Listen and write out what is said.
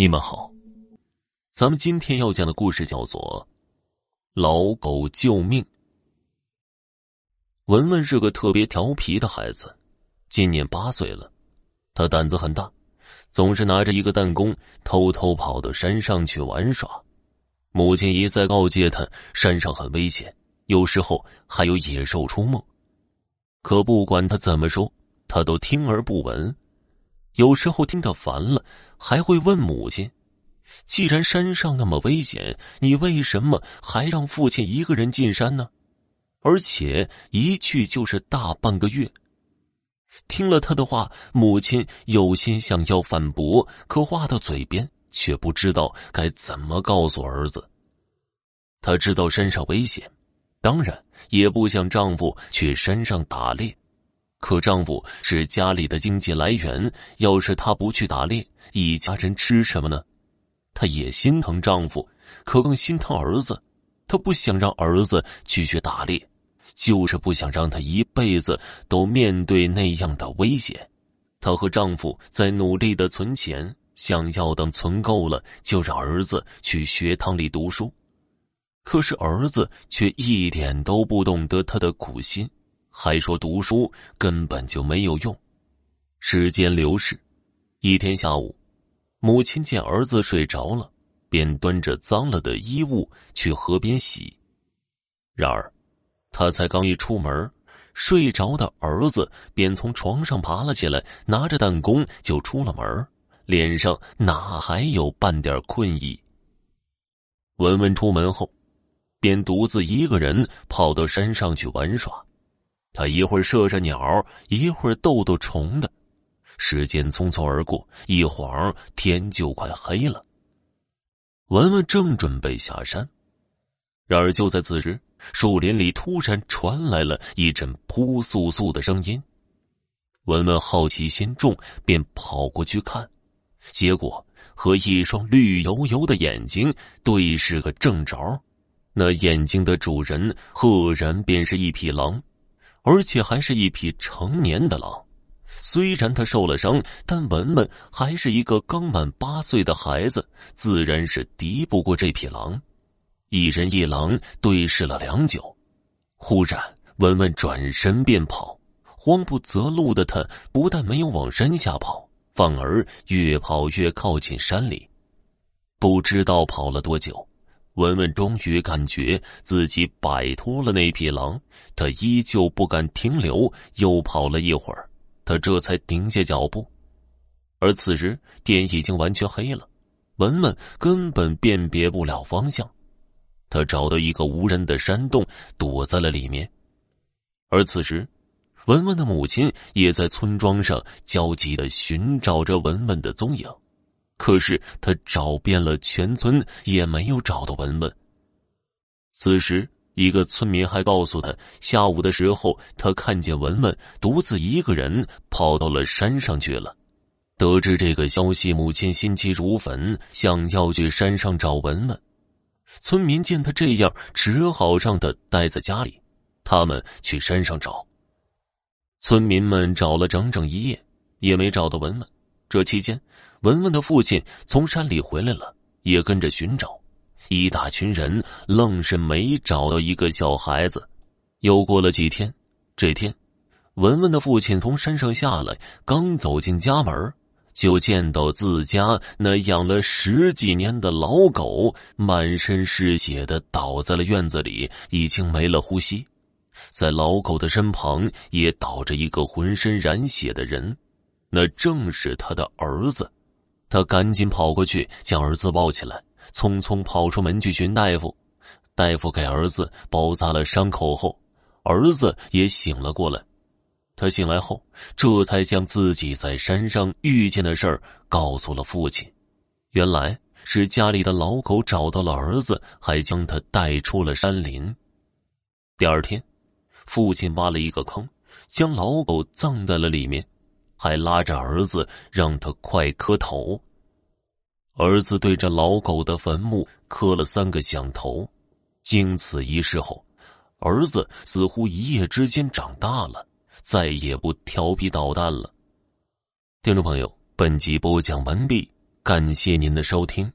你们好，咱们今天要讲的故事叫做《老狗救命》。文文是个特别调皮的孩子，今年八岁了。他胆子很大，总是拿着一个弹弓偷偷跑到山上去玩耍。母亲一再告诫他，山上很危险，有时候还有野兽出没。可不管他怎么说，他都听而不闻。有时候听他烦了，还会问母亲：“既然山上那么危险，你为什么还让父亲一个人进山呢？而且一去就是大半个月。”听了他的话，母亲有心想要反驳，可话到嘴边却不知道该怎么告诉儿子。他知道山上危险，当然也不想丈夫去山上打猎。可丈夫是家里的经济来源，要是他不去打猎，一家人吃什么呢？她也心疼丈夫，可更心疼儿子。她不想让儿子去学打猎，就是不想让他一辈子都面对那样的危险。她和丈夫在努力的存钱，想要等存够了，就让儿子去学堂里读书。可是儿子却一点都不懂得她的苦心。还说读书根本就没有用。时间流逝，一天下午，母亲见儿子睡着了，便端着脏了的衣物去河边洗。然而，他才刚一出门，睡着的儿子便从床上爬了起来，拿着弹弓就出了门，脸上哪还有半点困意？文文出门后，便独自一个人跑到山上去玩耍。他一会儿射射鸟，一会儿逗逗虫的，时间匆匆而过，一晃天就快黑了。文文正准备下山，然而就在此时，树林里突然传来了一阵扑簌簌的声音。文文好奇心重，便跑过去看，结果和一双绿油油的眼睛对视个正着。那眼睛的主人赫然便是一匹狼。而且还是一匹成年的狼，虽然他受了伤，但文文还是一个刚满八岁的孩子，自然是敌不过这匹狼。一人一狼对视了良久，忽然文文转身便跑，慌不择路的他不但没有往山下跑，反而越跑越靠近山里，不知道跑了多久。文文终于感觉自己摆脱了那匹狼，他依旧不敢停留，又跑了一会儿，他这才停下脚步。而此时天已经完全黑了，文文根本辨别不了方向。他找到一个无人的山洞，躲在了里面。而此时，文文的母亲也在村庄上焦急的寻找着文文的踪影。可是他找遍了全村，也没有找到文文。此时，一个村民还告诉他，下午的时候他看见文文独自一个人跑到了山上去了。得知这个消息，母亲心急如焚，想要去山上找文文。村民见他这样，只好让他待在家里，他们去山上找。村民们找了整整一夜，也没找到文文。这期间，文文的父亲从山里回来了，也跟着寻找。一大群人愣是没找到一个小孩子。又过了几天，这天，文文的父亲从山上下来，刚走进家门，就见到自家那养了十几年的老狗满身是血的倒在了院子里，已经没了呼吸。在老狗的身旁也倒着一个浑身染血的人。那正是他的儿子，他赶紧跑过去将儿子抱起来，匆匆跑出门去寻大夫。大夫给儿子包扎了伤口后，儿子也醒了过来。他醒来后，这才将自己在山上遇见的事儿告诉了父亲。原来是家里的老狗找到了儿子，还将他带出了山林。第二天，父亲挖了一个坑，将老狗葬在了里面。还拉着儿子让他快磕头。儿子对着老狗的坟墓磕了三个响头。经此一事后，儿子似乎一夜之间长大了，再也不调皮捣蛋了。听众朋友，本集播讲完毕，感谢您的收听。